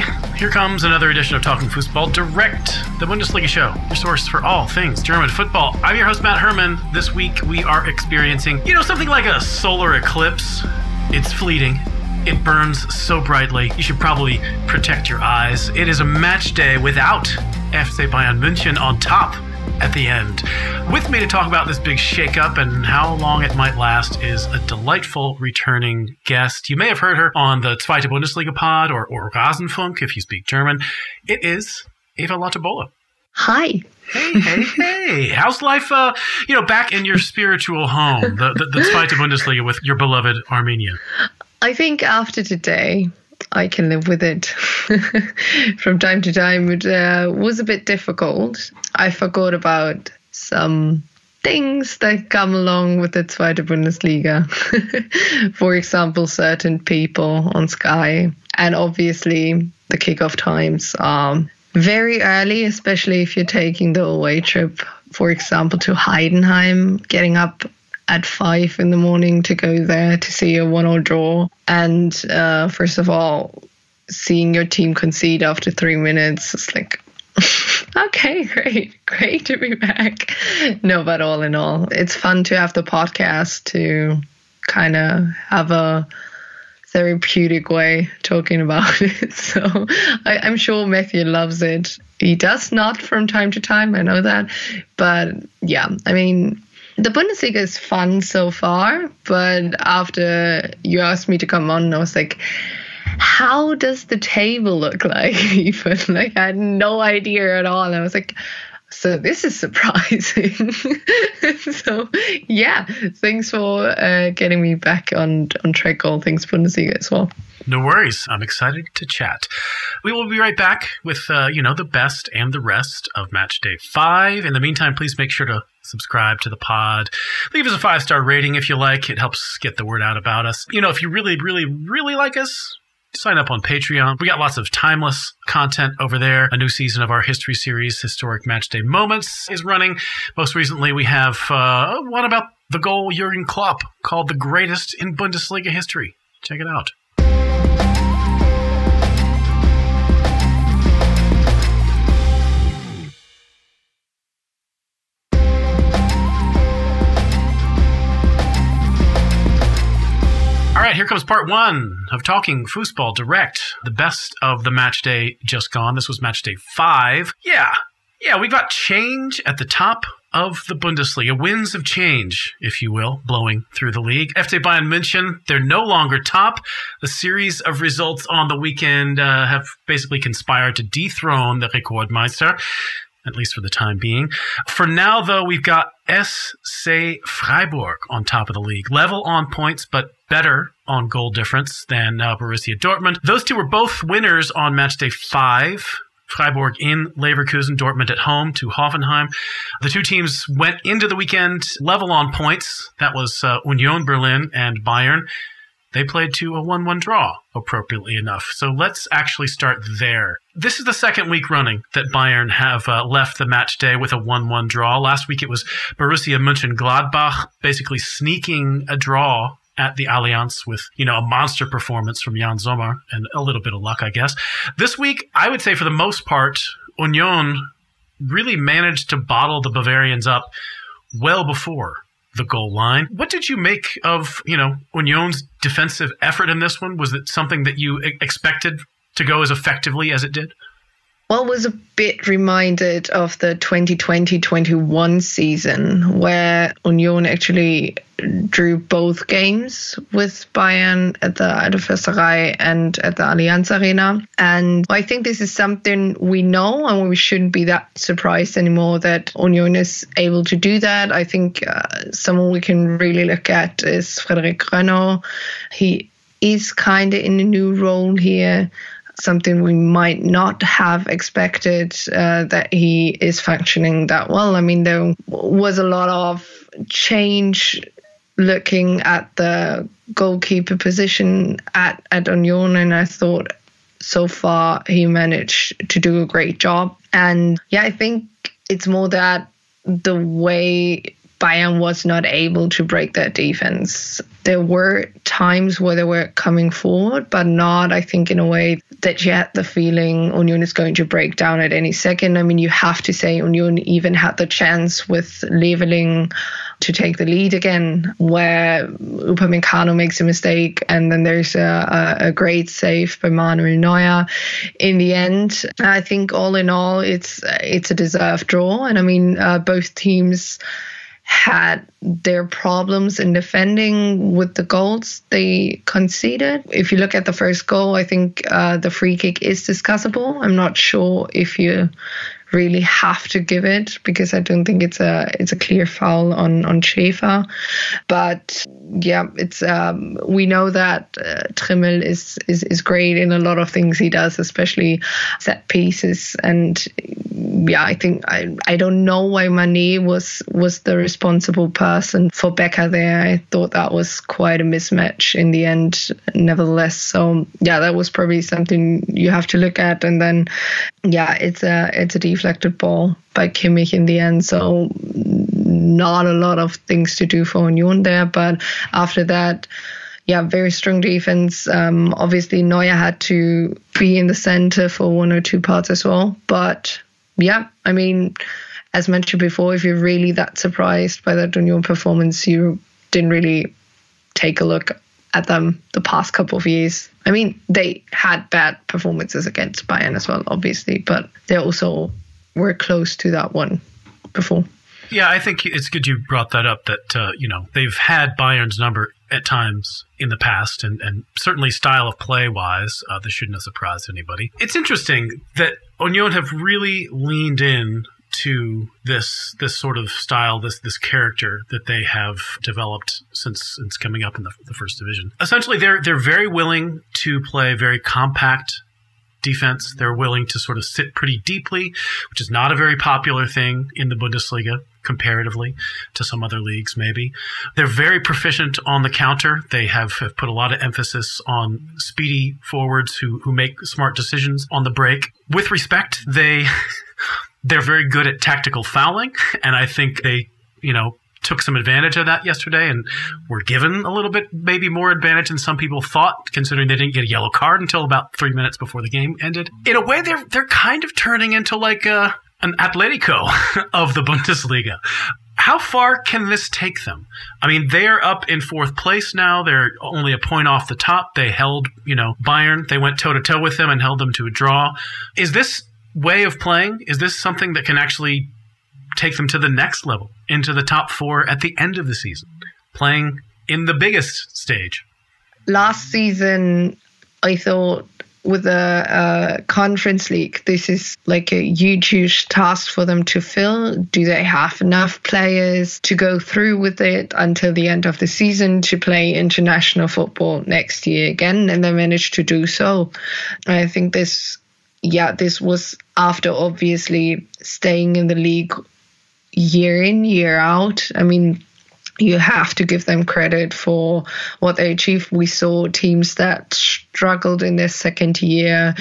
Here comes another edition of Talking Football Direct, the Bundesliga show, your source for all things German football. I'm your host, Matt Herman. This week we are experiencing, you know, something like a solar eclipse. It's fleeting. It burns so brightly, you should probably protect your eyes. It is a match day without FC Bayern München on top at the end. With me to talk about this big shakeup and how long it might last is a delightful returning guest. You may have heard her on the Zweite Bundesliga pod or, or Rasenfunk if you speak German. It is Eva Lotte-Bohle. Hi. Hey, hey, hey. How's life, uh, you know, back in your spiritual home, the, the, the Zweite Bundesliga with your beloved Arminia? I think after today, I can live with it. From time to time, it uh, was a bit difficult. I forgot about some things that come along with the Zweite Bundesliga. For example, certain people on Sky. And obviously, the kickoff times are very early, especially if you're taking the away trip, for example, to Heidenheim, getting up at five in the morning to go there to see a one or draw. And uh, first of all, seeing your team concede after three minutes, it's like, okay, great, great to be back. No, but all in all, it's fun to have the podcast to kind of have a therapeutic way talking about it. So I, I'm sure Matthew loves it. He does not from time to time, I know that. But yeah, I mean, the Bundesliga is fun so far, but after you asked me to come on, I was like, how does the table look like? Even like I had no idea at all. And I was like, so this is surprising. so yeah, thanks for uh, getting me back on on track all things Bundesliga as well. No worries. I'm excited to chat. We will be right back with, uh, you know, the best and the rest of Match Day 5. In the meantime, please make sure to subscribe to the pod. Leave us a five star rating if you like. It helps get the word out about us. You know, if you really, really, really like us, sign up on Patreon. We got lots of timeless content over there. A new season of our history series, Historic Matchday Moments, is running. Most recently, we have uh, one about the goal Jurgen Klopp called the greatest in Bundesliga history. Check it out. Right, here comes part one of Talking Foosball Direct, the best of the match day just gone. This was match day five. Yeah, yeah, we got change at the top of the Bundesliga. Winds of change, if you will, blowing through the league. FC Bayern München, they're no longer top. The series of results on the weekend uh, have basically conspired to dethrone the Rekordmeister at least for the time being. For now, though, we've got SC Freiburg on top of the league, level on points, but better on goal difference than uh, Borussia Dortmund. Those two were both winners on match day five. Freiburg in Leverkusen, Dortmund at home to Hoffenheim. The two teams went into the weekend level on points. That was uh, Union Berlin and Bayern they played to a 1 1 draw, appropriately enough. So let's actually start there. This is the second week running that Bayern have uh, left the match day with a 1 1 draw. Last week it was Borussia Mönchengladbach basically sneaking a draw at the Allianz with, you know, a monster performance from Jan Sommer and a little bit of luck, I guess. This week, I would say for the most part, Union really managed to bottle the Bavarians up well before the goal line. What did you make of, you know, Union's defensive effort in this one? Was it something that you expected to go as effectively as it did? Well, was a bit reminded of the 2020-21 season where Union actually drew both games with Bayern at the Adolf and at the Allianz Arena. And I think this is something we know and we shouldn't be that surprised anymore that Union is able to do that. I think uh, someone we can really look at is Frederik Rønnow. He is kind of in a new role here something we might not have expected uh, that he is functioning that well. I mean, there was a lot of change looking at the goalkeeper position at, at Union, and I thought so far he managed to do a great job. And yeah, I think it's more that the way Bayern was not able to break that defense. There were times where they were coming forward, but not, I think, in a way that you had the feeling Union is going to break down at any second. I mean, you have to say Union even had the chance with Leveling to take the lead again, where Upamecano makes a mistake, and then there's a, a, a, great save by Manuel Neuer. In the end, I think all in all, it's it's a deserved draw, and I mean, uh, both teams had their problems in defending with the goals they conceded. If you look at the first goal, I think uh, the free kick is discussable. I'm not sure if you really have to give it because I don't think it's a it's a clear foul on on Schäfer. But yeah, it's um, we know that uh, Trimmel is, is is great in a lot of things he does, especially set pieces. And yeah, I think I I don't know why Mané was was the responsible person for Becker there. I thought that was quite a mismatch in the end, nevertheless. So yeah, that was probably something you have to look at. And then yeah, it's a it's a deflected ball by Kimmich in the end. So not a lot of things to do for Union there. But after that, yeah, very strong defense. Um, obviously, Neuer had to be in the center for one or two parts as well. But yeah, I mean, as mentioned before, if you're really that surprised by that Union performance, you didn't really take a look at them the past couple of years. I mean, they had bad performances against Bayern as well, obviously, but they also were close to that one before. Yeah, I think it's good you brought that up. That uh, you know they've had Bayern's number at times in the past, and, and certainly style of play wise, uh, this shouldn't have surprised anybody. It's interesting that Union have really leaned in to this this sort of style, this this character that they have developed since since coming up in the, the first division. Essentially, they're they're very willing to play very compact defense. They're willing to sort of sit pretty deeply, which is not a very popular thing in the Bundesliga comparatively to some other leagues, maybe. They're very proficient on the counter. They have, have put a lot of emphasis on speedy forwards who, who make smart decisions on the break. With respect, they they're very good at tactical fouling, and I think they, you know, took some advantage of that yesterday and were given a little bit maybe more advantage than some people thought, considering they didn't get a yellow card until about three minutes before the game ended. In a way, they're they're kind of turning into like a, an Atletico of the Bundesliga. How far can this take them? I mean, they're up in fourth place now. They're only a point off the top. They held, you know, Bayern. They went toe to toe with them and held them to a draw. Is this way of playing? Is this something that can actually take them to the next level, into the top four at the end of the season, playing in the biggest stage. Last season, I thought with a, a, conference league, this is like a huge, huge task for them to fill. Do they have enough players to go through with it until the end of the season to play international football next year again? And they managed to do so. I think this, yeah, this was after obviously staying in the league year in, year out. I mean, you have to give them credit for what they achieved. We saw teams that struggled in their second year,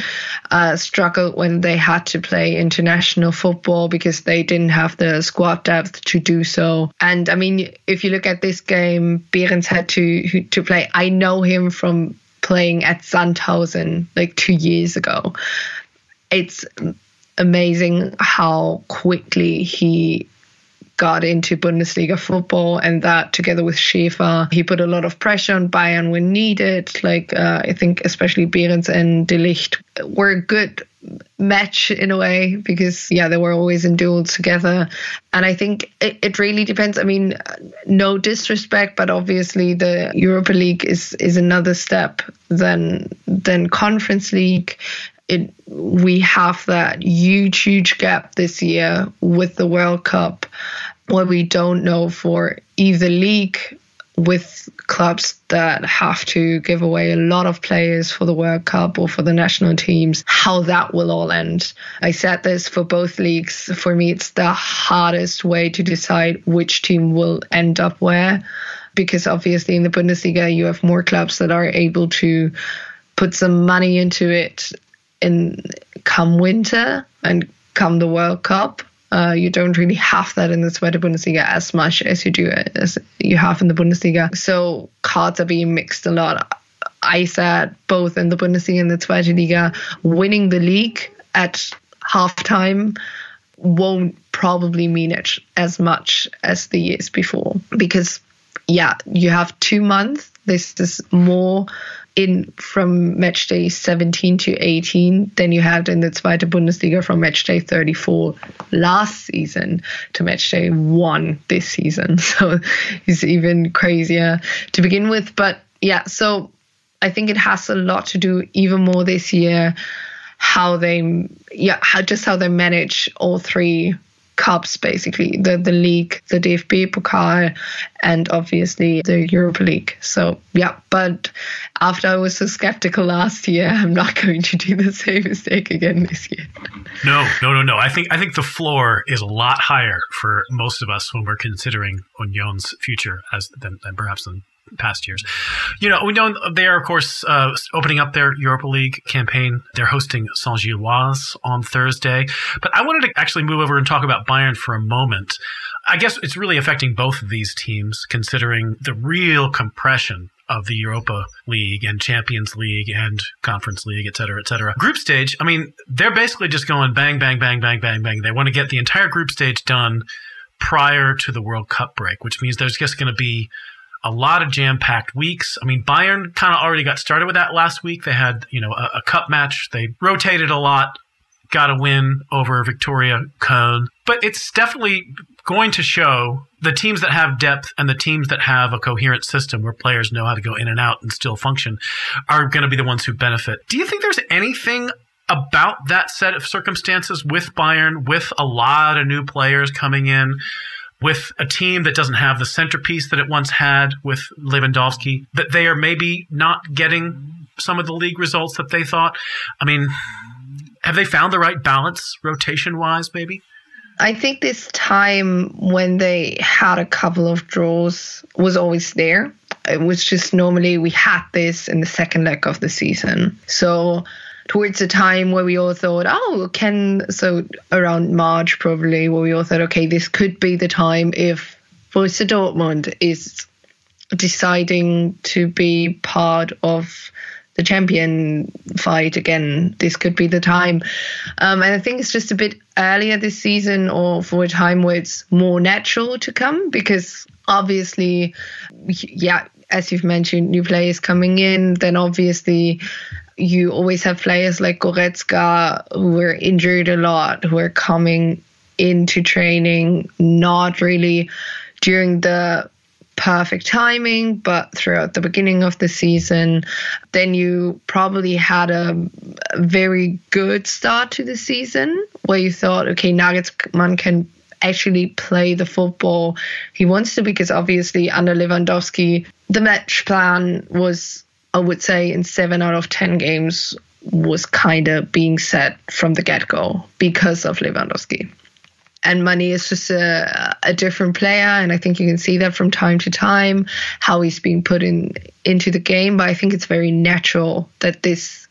uh, struggled when they had to play international football because they didn't have the squad depth to do so. And I mean, if you look at this game, Behrens had to to play. I know him from playing at Sandhausen like two years ago. It's amazing how quickly he got into Bundesliga football, and that together with Schäfer, he put a lot of pressure on Bayern when needed. Like uh, I think especially Behrens and De Ligt were a good match in a way because yeah they were always in duels together. And i think it, it really depends. I mean no disrespect but obviously the europa league is is another step than than conference league. It we have that huge huge gap this year with the world cup what we don't know for either league with clubs that have to give away a lot of players for the World Cup or for the national teams, how that will all end. I said this for both leagues. For me, it's the hardest way to decide which team will end up where, because obviously in the Bundesliga, you have more clubs that are able to put some money into it in come winter and come the World Cup uh, you don't really have that in the Zweite Bundesliga as much as you do as you have in the Bundesliga. So cards are being mixed a lot. I said both in the Bundesliga and the Zweite Liga, winning the league at halftime won't probably mean it as much as the years before because yeah, you have two months. This is more in from match day 17 to 18 than you had in the Zweite Bundesliga from match day 34 last season to match day 1 this season. So it's even crazier to begin with. But yeah, so I think it has a lot to do even more this year how they yeah how just how they manage all three cups basically the the league the DFB Pokal and obviously the Europa League. So yeah but after I was so skeptical last year I'm not going to do the same mistake again this year. No no no no. I think I think the floor is a lot higher for most of us when we're considering Union's future as than, than perhaps than past years. You know, we know they are, of course, uh, opening up their Europa League campaign. They're hosting Saint Gilloise on Thursday. But I wanted to actually move over and talk about Bayern for a moment. I guess it's really affecting both of these teams, considering the real compression of the Europa League and Champions League and Conference League, et cetera, et cetera. Group stage, I mean, they're basically just going bang, bang, bang, bang, bang, bang. They want to get the entire group stage done prior to the World Cup break, which means there's just going to be a lot of jam-packed weeks. I mean, Bayern kind of already got started with that last week. They had, you know, a, a cup match. They rotated a lot, got a win over Viktoria Köln. But it's definitely going to show the teams that have depth and the teams that have a coherent system where players know how to go in and out and still function are going to be the ones who benefit. Do you think there's anything about that set of circumstances with Bayern, with a lot of new players coming in, with a team that doesn't have the centerpiece that it once had with Lewandowski, that they are maybe not getting some of the league results that they thought. I mean, have they found the right balance rotation wise, maybe? I think this time when they had a couple of draws was always there. It was just normally we had this in the second leg of the season. So towards the time where we all thought, oh, can so around March probably, where we all thought, okay, this could be the time if Borussia Dortmund is deciding to be part of the champion fight again. This could be the time. Um, and I think it's just a bit earlier this season or for a time where it's more natural to come because obviously, yeah, as you've mentioned, new players coming in, then obviously you always have players like Goretzka who are injured a lot, who are coming into training not really during the perfect timing, but throughout the beginning of the season. Then you probably had a, a very good start to the season where you thought, okay, Nagelsmann can actually play the football he wants to because obviously under Lewandowski, the match plan was I would say in seven out of 10 games was kind of being set from the get go because of Lewandowski. And Mané is just a, a different player, and I think you can see that from time to time how he's being put in into the game. But I think it's very natural that this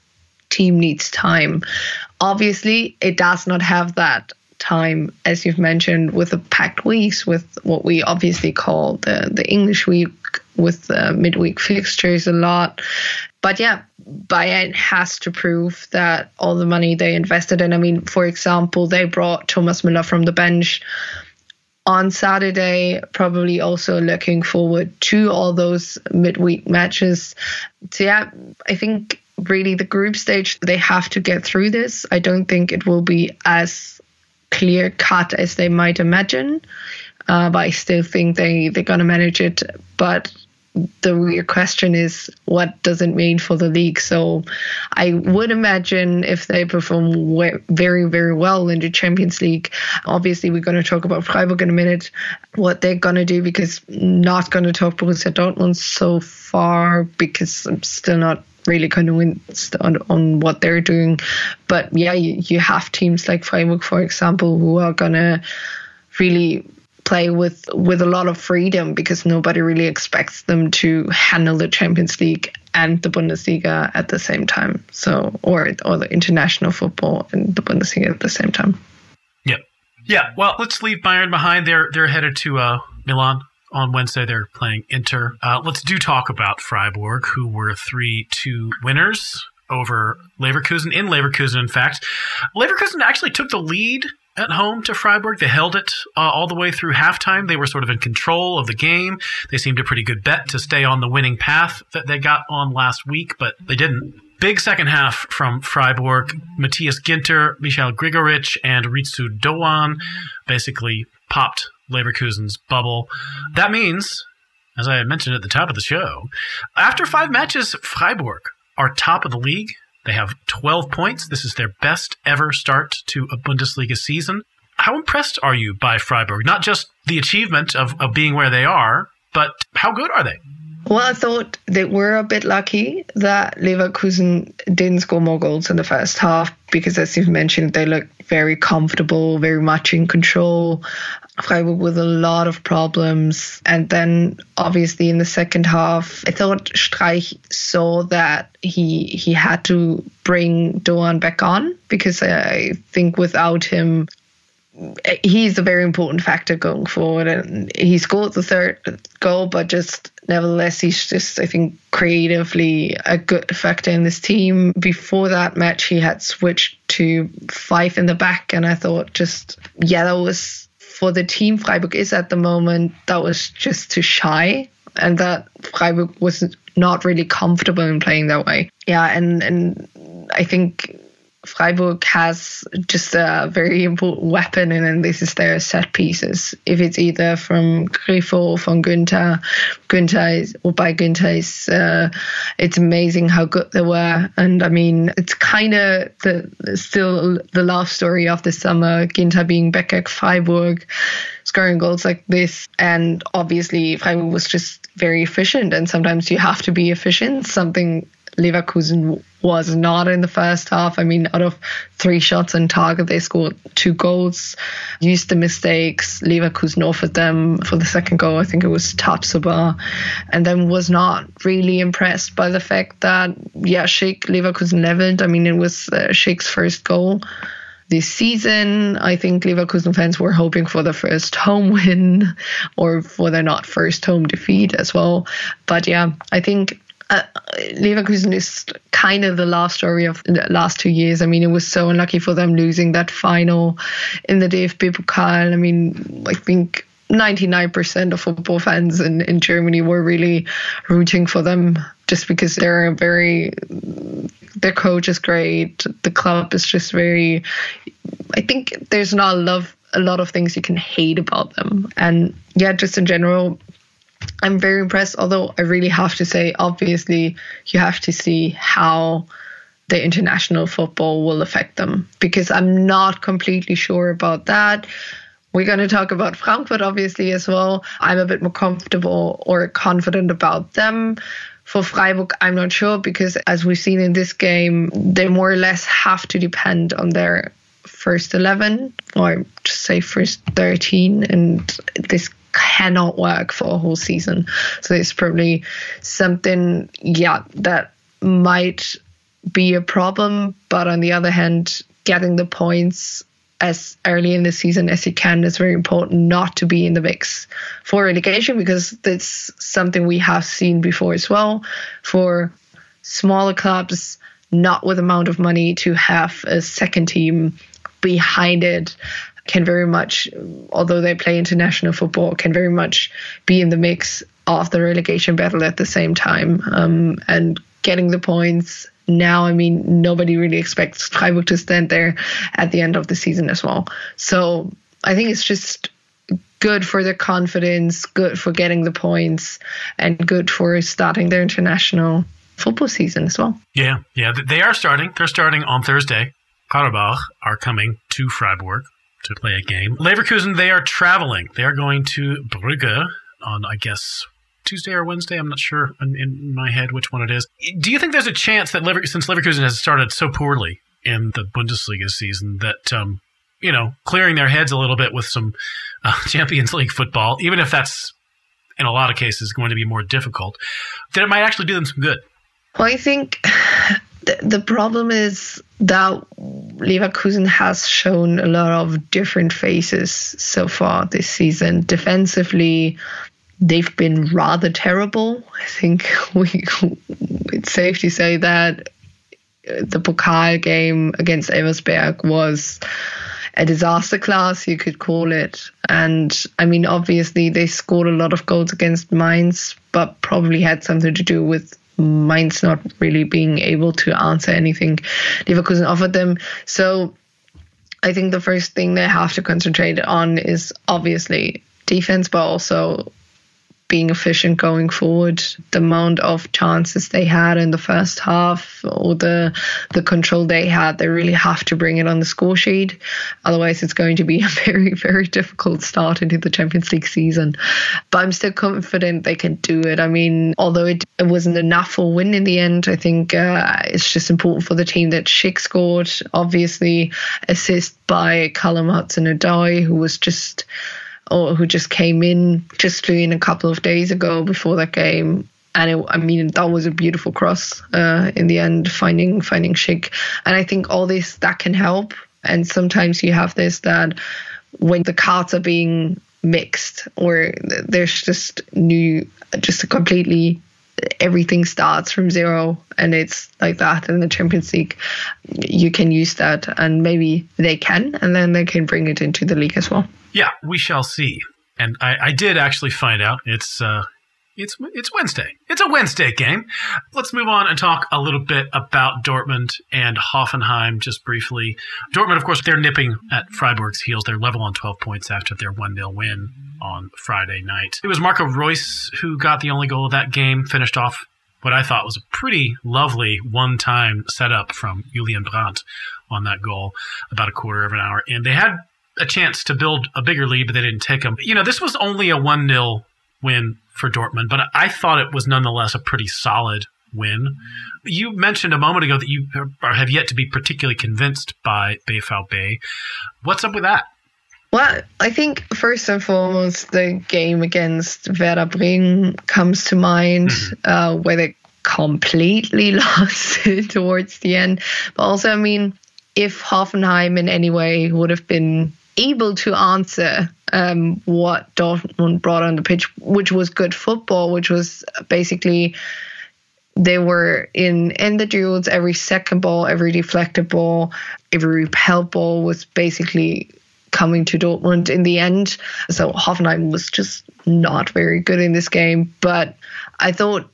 team needs time. Obviously, it does not have that time, as you've mentioned, with the packed weeks, with what we obviously call the, the English week with the midweek fixtures a lot. But yeah, Bayern has to prove that all the money they invested in. I mean, for example, they brought Thomas Müller from the bench on Saturday, probably also looking forward to all those midweek matches. So yeah, I think really the group stage they have to get through this. I don't think it will be as clear cut as they might imagine. Uh, but I still think they, they're going to manage it. But the real question is what does it mean for the league? So I would imagine if they perform very, very well in the Champions League, obviously we're going to talk about Freiburg in a minute, what they're going to do because not going to talk Borussia Dortmund so far because I'm still not really convinced on, on what they're doing. But yeah, you, you have teams like Freiburg, for example, who are going to really play with with a lot of freedom because nobody really expects them to handle the Champions League and the Bundesliga at the same time. So or or the international football and the Bundesliga at the same time. Yeah. Yeah. Well, let's leave Bayern behind. They're they're headed to uh, Milan On Wednesday, they're playing Inter. Uh, let's do talk about Freiburg, who were 3 2 winners over Leverkusen, in Leverkusen, in fact. Leverkusen actually took the lead at home to Freiburg. They held it uh, all the way through halftime. They were sort of in control of the game. They seemed a pretty good bet to stay on the winning path that they got on last week, but they didn't. Big second half from Freiburg. Matthias Ginter, Michael Gregoritsch, and Ritsu Doan basically popped Leverkusen's bubble. That means, as I mentioned at the top of the show, after five matches, Freiburg are top of the league. They have 12 points. This is their best ever start to a Bundesliga season. How impressed are you by Freiburg? Not just the achievement of, of being where they are, but how good are they? Well, I thought they were a bit lucky that Leverkusen didn't score more goals in the first half because, as you've mentioned, they looked very comfortable, very much in control. Freiburg with a lot of problems. And then obviously in the second half, I thought Streich saw that he he had to bring Doan back on because I think without him he's a very important factor going forward and he scored the third goal but just nevertheless he's just i think creatively a good factor in this team before that match he had switched to five in the back and i thought just yeah that was for the team freiburg is at the moment that was just too shy. And that freiburg was not really comfortable in playing that way. Yeah and and i think Freiburg has just a very important weapon, and then this is their set pieces. If it's either from Grifo or from Ginter, Ginter is, or by Ginter, is, uh, it's amazing how good they were. And I mean, it's kind of the still the love story of the summer. Ginter being back at Freiburg, scoring goals like this, and obviously Freiburg was just very efficient. And sometimes you have to be efficient. Something Leverkusen was not in the first half. I mean, out of three shots on target, they scored two goals, used the mistakes. Leverkusen offered them for the second goal. I think it was Tapsoba, and then was not really impressed by the fact that, yeah, Schick, Leverkusen leveled. I mean, it was uh, first goal this season. I think Leverkusen fans were hoping for the first home win or for their not first home defeat as well. But yeah, I think uh, Leverkusen is kind of the last story of the last two years. I mean, it was so unlucky for them losing that final in the DFB Pokal. I mean, I think 99% of football fans in, in Germany were really rooting for them just because they're a very, their coach is great. The club is just very, I think there's not a love a lot of things you can hate about them. And yeah, just in general, I'm very impressed. Although I really have to say, obviously, you have to see how the international football will affect them because I'm not completely sure about that. We're going to talk about Frankfurt, obviously, as well. I'm a bit more comfortable or confident about them. For Freiburg, I'm not sure because, as we've seen in this game, they more or less have to depend on their first 11 or just say first 13. And this cannot work for a whole season. So it's probably something, yeah, that might be a problem. But on the other hand, getting the points as early in the season as you can is very important not to be in the mix for relegation because that's something we have seen before as well for smaller clubs not with amount of money to have a second team behind it can very much, although they play international football, can very much be in the mix of the relegation battle at the same time. Um, and getting the points now, I mean, nobody really expects Freiburg to stand there at the end of the season as well. So I think it's just good for their confidence, good for getting the points, and good for starting their international football season as well. Yeah, yeah, they are starting. They're starting on Thursday. Karabakh are coming to Freiburg to play a game. Leverkusen, they are traveling. They are going to Brugge on, I guess, Tuesday or Wednesday. I'm not sure in, in my head which one it is. Do you think there's a chance that Lever- since Leverkusen has started so poorly in the Bundesliga season that um, you know clearing their heads a little bit with some uh, Champions League football, even if that's in a lot of cases going to be more difficult, that it might actually do them some good? Well, I think the, problem is that Leverkusen has shown a lot of different faces so far this season. Defensively, they've been rather terrible. I think we it's safe to say that the Pokal game against Elversberg was a disaster class, you could call it. And I mean, obviously, they scored a lot of goals against Mainz, but probably had something to do with Mainz not really being able to answer anything Leverkusen offered them. So I think the first thing they have to concentrate on is obviously defense, but also being efficient going forward. The amount of chances they had in the first half or the the control they had, they really have to bring it on the score sheet. Otherwise, it's going to be a very, very difficult start into the Champions League season. But I'm still confident they can do it. I mean, although it, it wasn't enough for a win in the end, I think uh, it's just important for the team that Schick scored. Obviously, assist by Callum Hudson-Odoi, who was just or who just came in just in a couple of days ago before that game. And it, I mean, that was a beautiful cross uh, in the end, finding finding Schick. And I think all this that can help. And sometimes you have this that when the cards are being mixed, or there's just new, just a completely everything starts from zero and it's like that in the Champions League. You can use that and maybe they can, and then they can bring it into the league as well. Yeah, we shall see. And I, I did actually find out it's uh, it's it's Wednesday. It's a Wednesday game. Let's move on and talk a little bit about Dortmund and Hoffenheim just briefly. Dortmund, of course, they're nipping at Freiburg's heels. They're level on 12 points after their 1 0 win on Friday night. It was Marco Reus who got the only goal of that game, finished off what I thought was a pretty lovely one time setup from Julian Brandt on that goal, about a quarter of an hour. And they had a chance to build a bigger lead, but they didn't take them. You know, this was only a 1 0 win for Dortmund, but I thought it was nonetheless a pretty solid win. You mentioned a moment ago that you have yet to be particularly convinced by BVB. What's up with that? Well, I think first and foremost, the game against Werder Bremen comes to mind, mm-hmm. uh, where they completely lost towards the end. But also, I mean, if Hoffenheim in any way would have been able to answer um, what Dortmund brought on the pitch, which was good football, which was basically they were in in the duels. Every second ball, every deflected ball, every repelled ball was basically coming to Dortmund in the end. So Hoffenheim was just not very good in this game, but I thought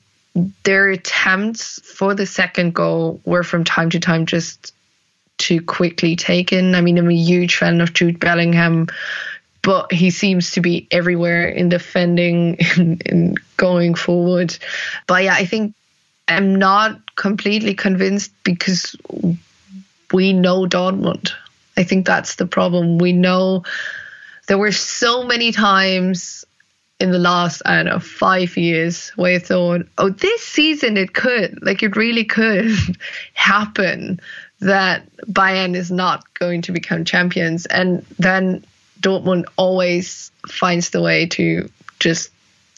their attempts for the second goal were from time to time just too quickly taken. I mean, I'm a huge fan of Jude Bellingham, but he seems to be everywhere in defending and, going forward. But yeah, I think I'm not completely convinced because we know Dortmund. I think that's the problem. We know there were so many times in the last, I don't know, five years where I thought, oh, this season it could, like it really could happen that Bayern is not going to become champions. And then Dortmund always finds the way to just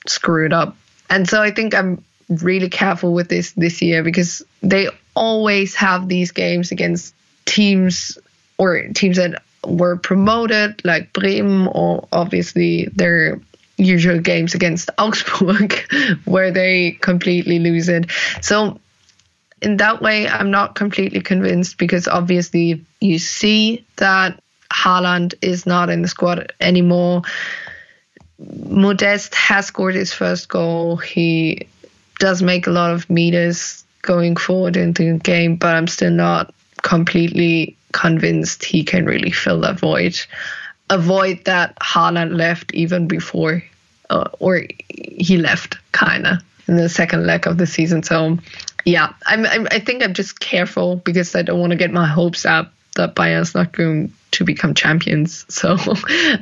screw it up. And so I think I'm really careful with this this year because they always have these games against teams or teams that were promoted like Bremen or obviously their usual games against Augsburg where they completely lose it. So in that way, I'm not completely convinced because obviously you see that Haaland is not in the squad anymore. Modeste has scored his first goal. He does make a lot of meters going forward into the game, but I'm still not completely convinced he can really fill that void. A void that Haaland left even before, uh, or he left, kind of, in the second leg of the season. So yeah, I'm, I'm, i think I'm just careful because I don't want to get my hopes up that Bayern's not going to become champions. So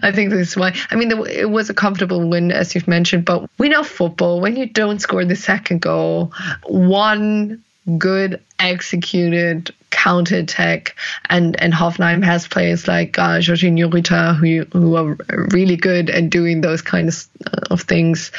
I think this is why. I mean, it was a comfortable win, as you've mentioned, but we know football. When you don't score the second goal, one good executed counter attack. And, and Hoffenheim has players like uh, Georginio Rutter who, who are really good at doing those kinds of things.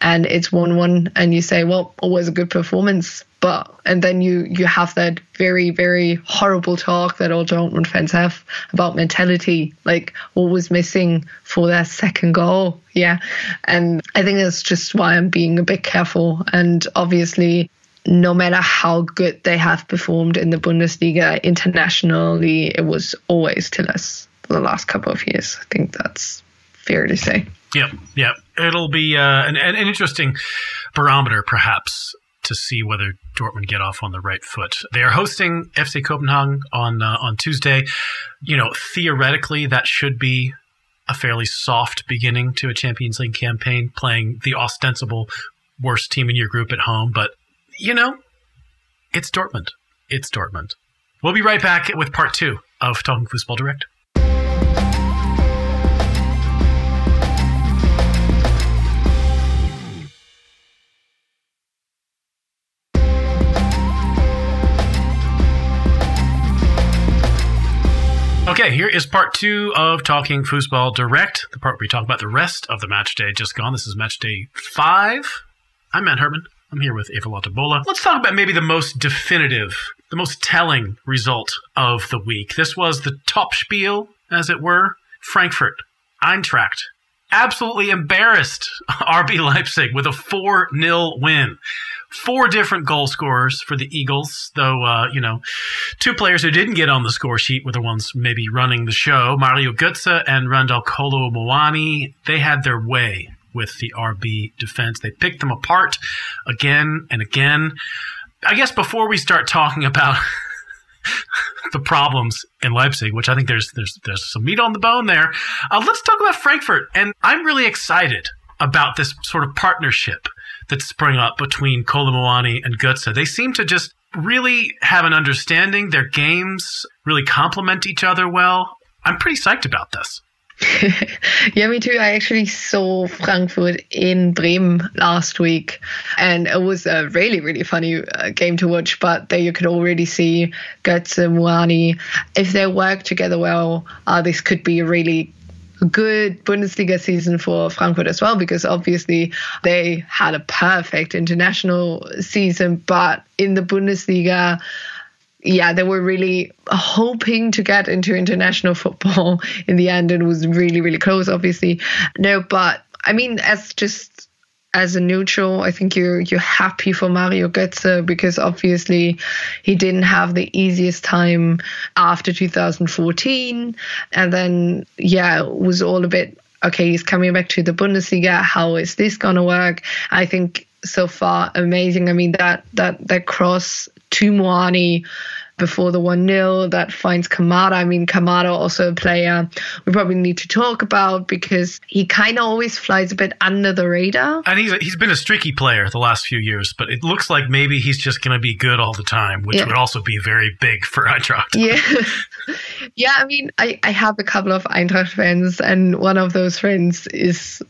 And it's 1 1, and you say, well, always a good performance but and then you you have that very very horrible talk that all Dortmund fans have about mentality, like what was missing for that second goal. Yeah, and I think that's just why I'm being a bit careful. And obviously, no matter how good they have performed in the Bundesliga internationally, it was always us for the last couple of years. I think that's fair to say. Yep, yep. It'll be uh, an, an interesting barometer, perhaps, to see whether Dortmund get off on the right foot. They are hosting FC Copenhagen on uh, on Tuesday. You know, theoretically, that should be a fairly soft beginning to a Champions League campaign, playing the ostensible worst team in your group at home. But you know, it's Dortmund. It's Dortmund. We'll be right back with part two of Talking Football Direct. Okay, here is part two of Talking Foosball Direct, the part where we talk about the rest of the match day just gone. This is match day five. I'm Matt Herman. I'm here with Eva Bohle. Let's talk about maybe the most definitive, the most telling result of the week. This was the top spiel, as it were. Frankfurt, Eintracht, absolutely embarrassed RB Leipzig with a 4 0 win four different goal scorers for the Eagles, though, uh, you know, two players who didn't get on the score sheet were the ones maybe running the show. Mario Götze and Randal Kolo Muani, they had their way with the RB defense. They picked them apart again and again. I guess before we start talking about the problems in Leipzig, which I think there's there's there's some meat on the bone there. Uh, let's talk about Frankfurt, and I'm really excited about this sort of partnership that sprung up between Kolo Muani and Götze. They seem to just really have an understanding. Their games really complement each other well. I'm pretty psyched about this. yeah, me too. I actually saw Frankfurt in Bremen last week, and it was a really, really funny uh, game to watch. But there you could already see Götze, Muani. If they work together well, uh, this could be a really good Bundesliga season for Frankfurt as well, because obviously they had a perfect international season, but in the Bundesliga, yeah, they were really hoping to get into international football in the end, and it was really, really close, obviously. No, but I mean, as just as a neutral, I think you're you're happy for Mario Götze because obviously he didn't have the easiest time after 2014, and then yeah, it was all a bit okay. He's coming back to the Bundesliga. How is this gonna work? I think so far amazing. I mean that that that cross to Muani before the 1 0 that finds Kamada. I mean, Kamada also a player we probably need to talk about because he kind of always flies a bit under the radar. And he's, he's been a streaky player the last few years, but it looks like maybe he's just going to be good all the time, which yeah. would also be very big for Eintracht. Yeah. yeah, I mean, I, I have a couple of Eintracht fans, and one of those friends is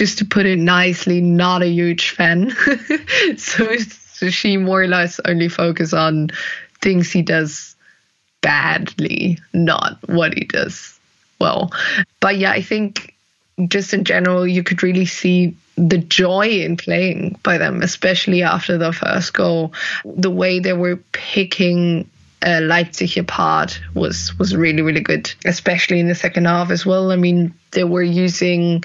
just to put it nicely, not a huge fan. so, so she more or less only focus on things he does badly, not what he does well. But yeah, I think just in general, you could really see the joy in playing by them, especially after the first goal. The way they were picking uh, Leipzig apart was was really really good, especially in the second half as well. I mean, they were using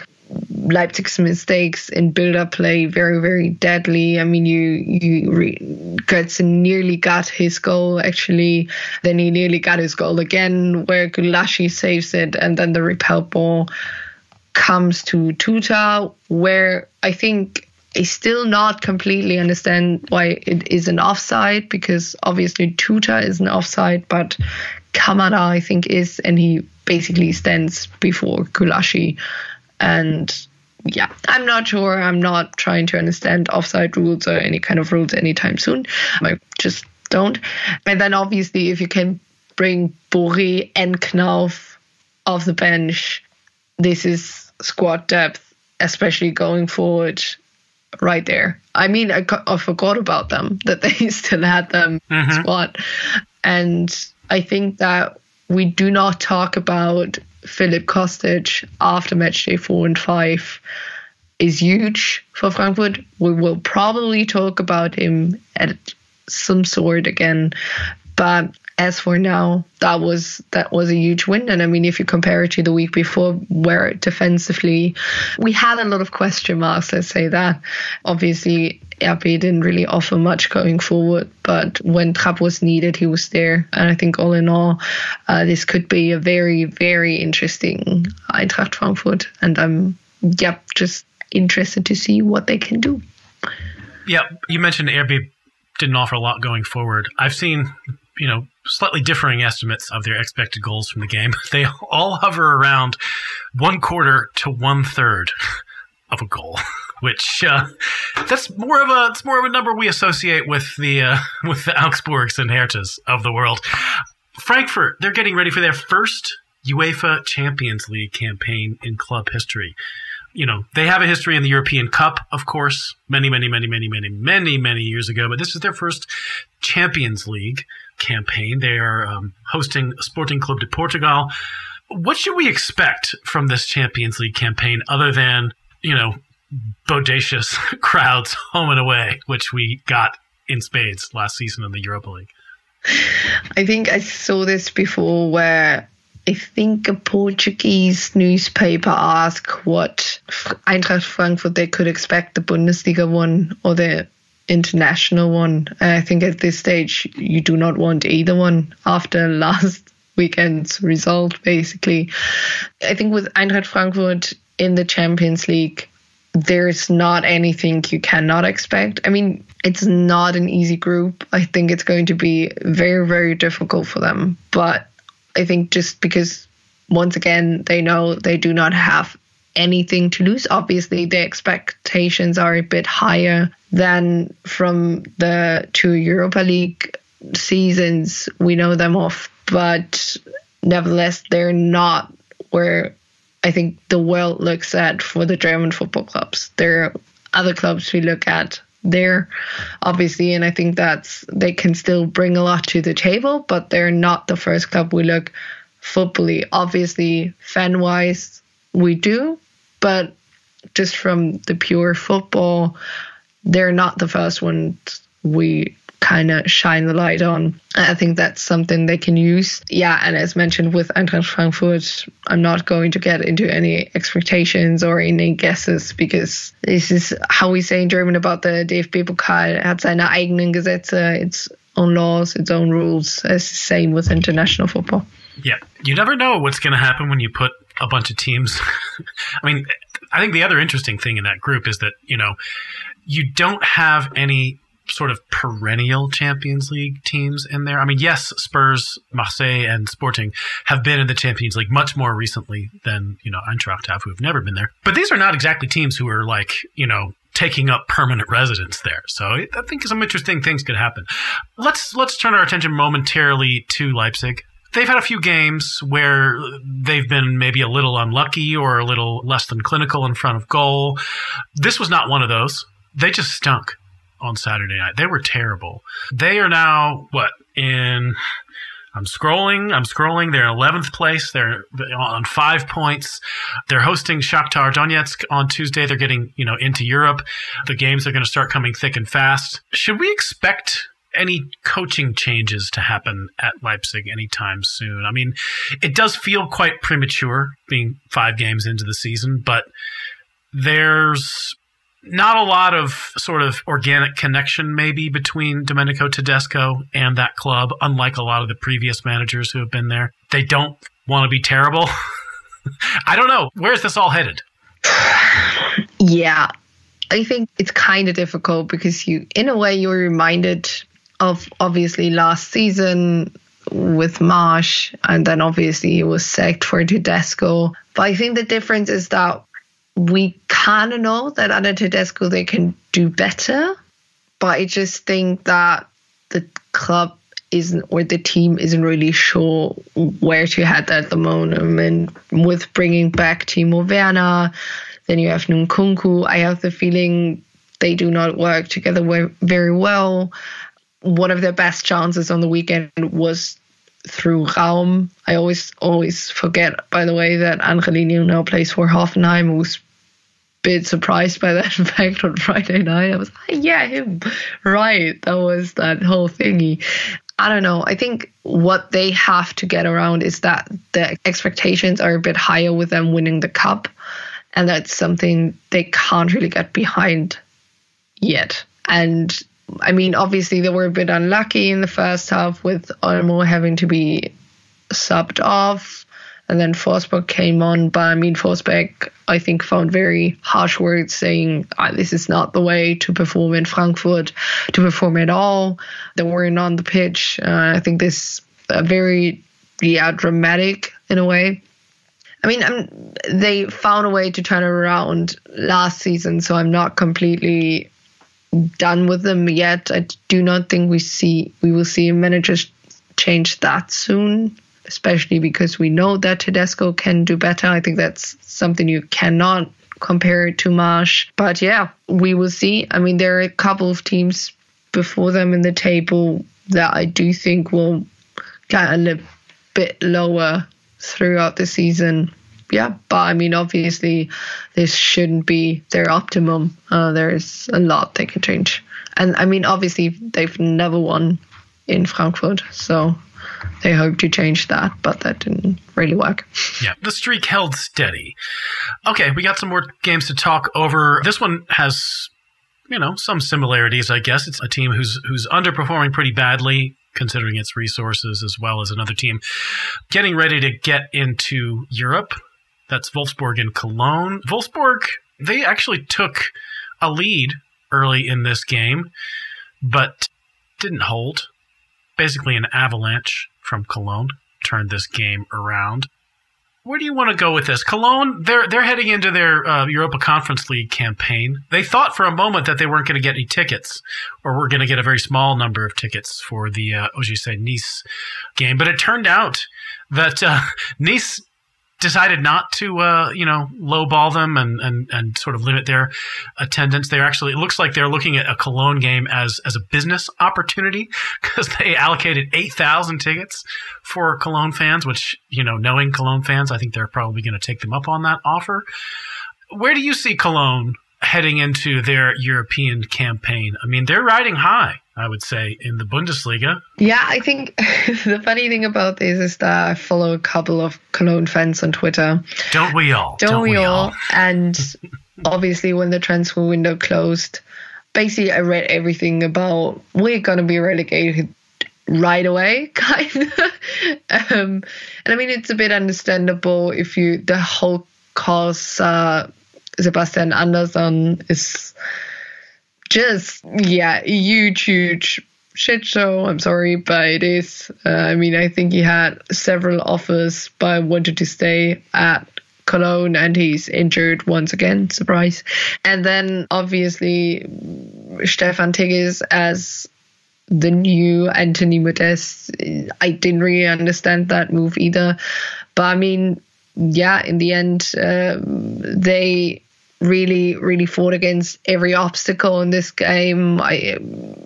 Leipzig's mistakes in build-up play very, very deadly. I mean, you you re- nearly got his goal actually. Then he nearly got his goal again, where Gulácsi saves it, and then the repel ball comes to Tuta, where I think I still not completely understand why it is an offside because obviously Tuta is an offside, but Kamada I think is, and he basically stands before Gulácsi. And yeah, I'm not sure. I'm not trying to understand offside rules or any kind of rules anytime soon. I just don't. And then obviously, if you can bring Borré and Knauf off the bench, this is squad depth, especially going forward right there. I mean, I, I forgot about them that they still had them mm-hmm. squad. And I think that we do not talk about Filip Kostic after match day four and five is huge for Frankfurt. We will probably talk about him at some sort again, but as for now, that was that was a huge win. And I mean, if you compare it to the week before, where defensively we had a lot of question marks, let's say that. Obviously, RB didn't really offer much going forward, but when Trapp was needed, he was there. And I think all in all, uh, this could be a very, very interesting Eintracht Frankfurt. And I'm, yep, just interested to see what they can do. Yeah, you mentioned RB didn't offer a lot going forward. I've seen, you know, slightly differing estimates of their expected goals from the game. They all hover around one quarter to one third of a goal, which uh, that's more of a it's more of a number we associate with the uh, with the Augsburgs and Herthas of the world. Frankfurt, they're getting ready for their first UEFA Champions League campaign in club history you know, they have a history in the European Cup, of course, many, many, many, many, many, many, many years ago. But this is their first Champions League campaign. They are um, hosting Sporting Club de Portugal. What should we expect from this Champions League campaign other than, you know, bodacious crowds home and away, which we got in spades last season in the Europa League? I think I saw this before where I think a Portuguese newspaper asked what Eintracht Frankfurt they could expect the Bundesliga one or the international one. I think at this stage you do not want either one after last weekend's result, basically. I think with Eintracht Frankfurt in the Champions League, there's not anything you cannot expect. I mean, it's not an easy group. I think it's going to be very, very difficult for them. But I think just because once again they know they do not have anything to lose. Obviously, the expectations are a bit higher than from the two Europa League seasons. We know them off, but nevertheless, they're not where I think the world looks at for the German football clubs. There are other clubs we look at there, obviously, and I think that's they can still bring a lot to the table, but they're not the first club we look footbally. Obviously, fan wise, we do, but just from the pure football, they're not the first ones we kind of shine the light on. I think that's something they can use. Yeah, and as mentioned with Eintracht Frankfurt, I'm not going to get into any expectations or any guesses because this is how we say in German about the DFB-Pokal. hat seine eigenen Gesetze, its own laws, its own rules. It's the same with international football. Yeah, you never know what's going to happen when you put a bunch of teams. I mean, I think the other interesting thing in that group is that, you know, you don't have any sort of perennial Champions League teams in there. I mean, yes, Spurs, Marseille, and Sporting have been in the Champions League much more recently than, you know, Eintracht have, who have never been there. But these are not exactly teams who are like, you know, taking up permanent residence there. So I think some interesting things could happen. Let's let's turn our attention momentarily to Leipzig. They've had a few games where they've been maybe a little unlucky or a little less than clinical in front of goal. This was not one of those. They just stunk on Saturday night. They were terrible. They are now what in I'm scrolling. I'm scrolling. They're 11th place. They're on five points. They're hosting Shakhtar Donetsk on Tuesday. They're getting, you know, into Europe. The games are going to start coming thick and fast. Should we expect any coaching changes to happen at Leipzig anytime soon? I mean, it does feel quite premature being five games into the season, but there's not a lot of sort of organic connection maybe between Domenico Tedesco and that club, unlike a lot of the previous managers who have been there. They don't want to be terrible. I don't know. Where's this all headed? Yeah. I think it's kind of difficult because you in a way you're reminded of obviously last season with Marsch, and then obviously he was sacked for Tedesco. But I think the difference is that we kind of know that under Tedesco they can do better, but I just think that the club isn't or the team isn't really sure where to head at the moment. And with bringing back Timo Werner, then you have Nkunku. I have the feeling they do not work together very well. one of their best chances on the weekend was through Raum. I always always forget, by the way, that Angelino now plays for Hoffenheim, who's bit surprised by that fact on Friday night. I was like, yeah, him. Right. That was that whole thingy. I don't know. I think what they have to get around is that the expectations are a bit higher with them winning the cup. And that's something they can't really get behind yet. And I mean, obviously, they were a bit unlucky in the first half with Olmo having to be subbed off. And then Forsberg came on, but I mean, Forsberg, I think, found very harsh words saying ah, this is not the way to perform in Frankfurt, to perform at all. They weren't on the pitch. Uh, I think this uh, very, yeah, dramatic in a way. I mean, I'm, they found a way to turn around last season, so I'm not completely done with them yet. I do not think we see we will see a manager change that soon, especially because we know that Tedesco can do better. I think that's something you cannot compare to Marsch. But yeah, we will see. I mean, there are a couple of teams before them in the table that I do think will get a little bit lower throughout the season yeah, but I mean, obviously, this shouldn't be their optimum. Uh, there's a lot they can change, and I mean, obviously, they've never won in Frankfurt, so they hoped to change that, but that didn't really work. Yeah, the streak held steady. Okay, we got some more games to talk over. This one has, you know, some similarities, I guess. It's a team who's who's underperforming pretty badly considering its resources as well as another team getting ready to get into Europe that's Wolfsburg and Cologne. Wolfsburg, they actually took a lead early in this game, but didn't hold. Basically, an avalanche from Cologne turned this game around. Where do you want to go with this? Cologne, they're they're heading into their uh, Europa Conference League campaign. They thought for a moment that they weren't going to get any tickets, or were going to get a very small number of tickets for the uh, OGC Nice game. But it turned out that uh, Nice decided not to, uh, you know, lowball them and, and, and sort of limit their attendance. They're actually, it looks like they're looking at a Cologne game as, as a business opportunity because they allocated 8,000 tickets for Cologne fans, which, you know, knowing Cologne fans, I think they're probably going to take them up on that offer. Where do you see Cologne heading into their European campaign? I mean, they're riding high. I would say, in the Bundesliga. Yeah, I think the funny thing about this is that I follow a couple of Cologne fans on Twitter. Don't we all? Don't, Don't we, we, all? all? And obviously, when the transfer window closed, basically, I read everything about we're going to be relegated right away, kind of. um, and I mean, it's a bit understandable if you, the whole cause, uh, Sebastian Andersson is just yeah, huge, huge shit show. I'm sorry, but it is. Uh, I mean, I think he had several offers, but wanted to stay at Cologne and he's injured once again. Surprise. And then obviously Steffen Tigges as the new Anthony Modeste. I didn't really understand that move either. But I mean, yeah, in the end, uh, they really, really fought against every obstacle in this game. I,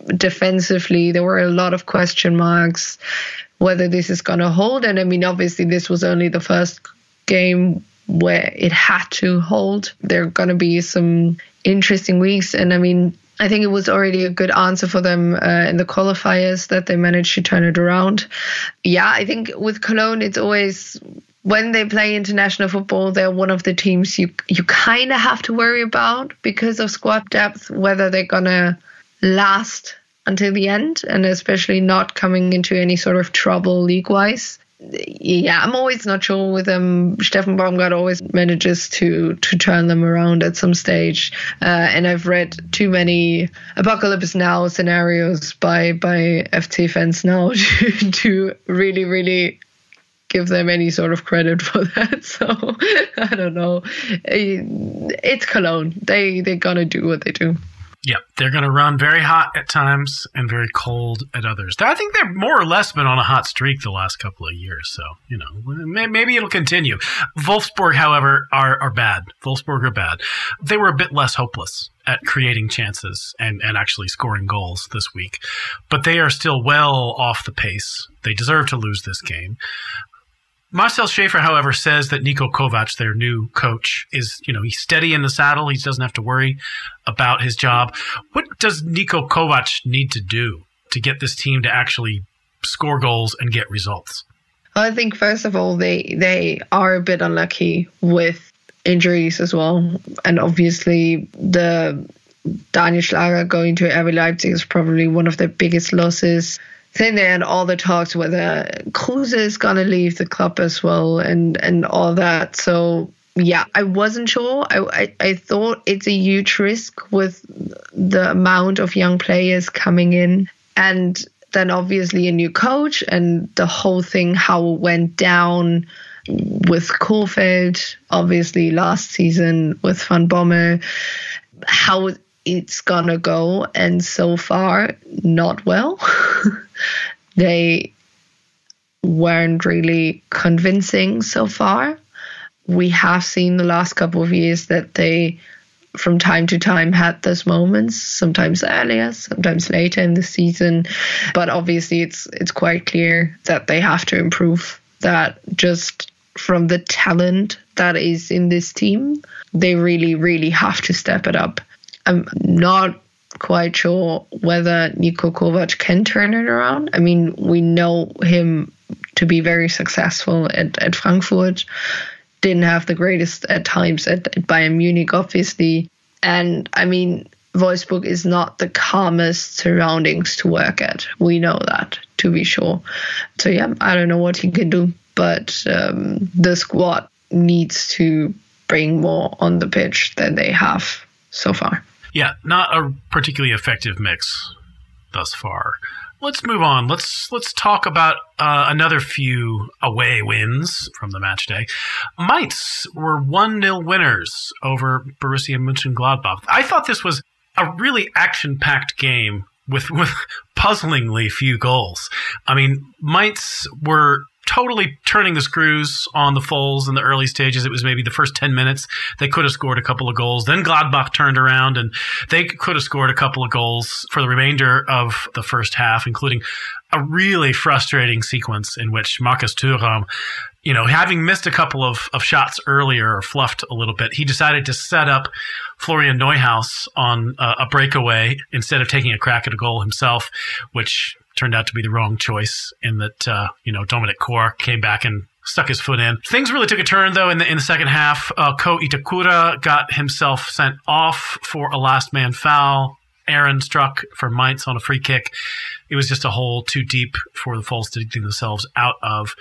defensively, there were a lot of question marks whether this is going to hold. And I mean, obviously, this was only the first game where it had to hold. There are going to be some interesting weeks. And I mean, I think it was already a good answer for them uh, in the qualifiers that they managed to turn it around. Yeah, I think with Cologne, it's always when they play international football, they're one of the teams you you kind of have to worry about because of squad depth, whether they're gonna last until the end, and especially not coming into any sort of trouble league wise. Yeah, I'm always not sure with them. Steffen Baumgart always manages to to turn them around at some stage, uh, and I've read too many apocalypse now scenarios by by FC fans now to, to really really give them any sort of credit for that. So I don't know. It's Cologne. They they're gonna do what they do. Yep, they're going to run very hot at times and very cold at others. I think they're more or less been on a hot streak the last couple of years, so you know maybe it'll continue. Wolfsburg, however, are are bad. Wolfsburg are bad. They were a bit less hopeless at creating chances and, and actually scoring goals this week, but they are still well off the pace. They deserve to lose this game. Marcel Schäfer, however, says that Niko Kovac, their new coach, is, you know, he's steady in the saddle. He doesn't have to worry about his job. What does Niko Kovac need to do to get this team to actually score goals and get results? I think first of all they they are a bit unlucky with injuries as well, and obviously the Daniel Schlager going to RB Leipzig is probably one of their biggest losses then they had all the talks whether Kruse is gonna leave the club as well and and all that. So yeah, I wasn't sure. I, I, I thought it's a huge risk with the amount of young players coming in and then obviously a new coach and the whole thing how it went down with Kohfeldt, obviously last season with Van Bommel, how it's gonna go, and so far, not well. they weren't really convincing so far. We have seen the last couple of years that they, from time to time, had those moments. Sometimes earlier, sometimes later in the season, but obviously, it's it's quite clear that they have to improve. That just from the talent that is in this team, they really, really have to step it up. I'm not quite sure whether Niko Kovac can turn it around. I mean, we know him to be very successful at, at Frankfurt. Didn't have the greatest at times at, at Bayern Munich, obviously. And I mean, Wolfsburg is not the calmest surroundings to work at. We know that, to be sure. So, yeah, I don't know what he can do, but um, the squad needs to bring more on the pitch than they have so far. Yeah, not a particularly effective mix thus far. Let's move on. Let's let's talk about uh, another few away wins from the match day. Mainz were one 0 winners over Borussia Mönchengladbach. I thought this was a really action packed game with with puzzlingly few goals. I mean, Mainz were totally turning the screws on the Foals in the early stages. It was maybe the first 10 minutes. They could have scored a couple of goals. Then Gladbach turned around and they could have scored a couple of goals for the remainder of the first half, including a really frustrating sequence in which Marcus Thuram you know, having missed a couple of, of shots earlier or fluffed a little bit, he decided to set up Florian Neuhaus on a, a breakaway instead of taking a crack at a goal himself, which turned out to be the wrong choice in that, uh, you know, Dominik Kohr came back and stuck his foot in. Things really took a turn though in the in the second half. Uh, Ko Itakura got himself sent off for a last man foul. Aaron struck for Mainz on a free kick. It was just a hole too deep for the Foals to dig themselves out of.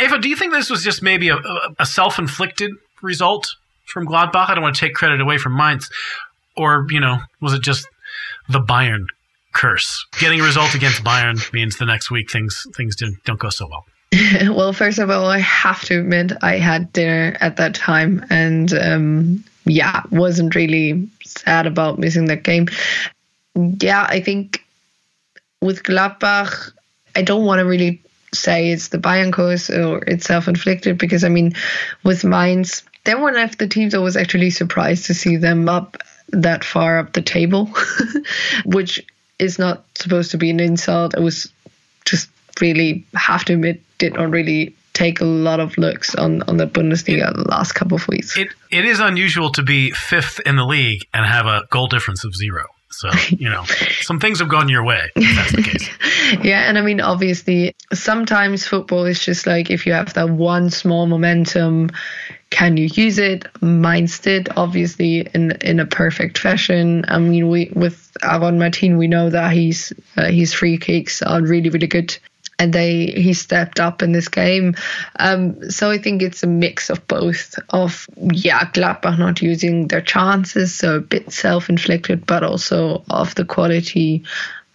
Eva, do you think this was just maybe a, a self inflicted result from Gladbach? I don't want to take credit away from Mainz. Or, you know, was it just the Bayern curse. Getting a result against Bayern means the next week things things don't, don't go so well. well, first of all, I have to admit I had dinner at that time, and um, yeah, wasn't really sad about missing that game. Yeah, I think with Gladbach, I don't want to really say it's the Bayern curse or it's self-inflicted because I mean, with Mainz, they're one of the teams I was actually surprised to see them up that far up the table, which is not supposed to be an insult. It was just really have to admit did not really take a lot of looks on, on the Bundesliga the last couple of weeks. It it is unusual to be fifth in the league and have a goal difference of zero. So, you know, some things have gone your way. that's the case. yeah. And I mean, obviously, sometimes football is just like if you have that one small momentum, can you use it? Mainz did, obviously, in in a perfect fashion. I mean, we with Aaron Martin, we know that he's uh, his free kicks are really, really good and they he stepped up in this game. Um, so I think it's a mix of both. Of yeah, Gladbach not using their chances, so a bit self-inflicted, but also of the quality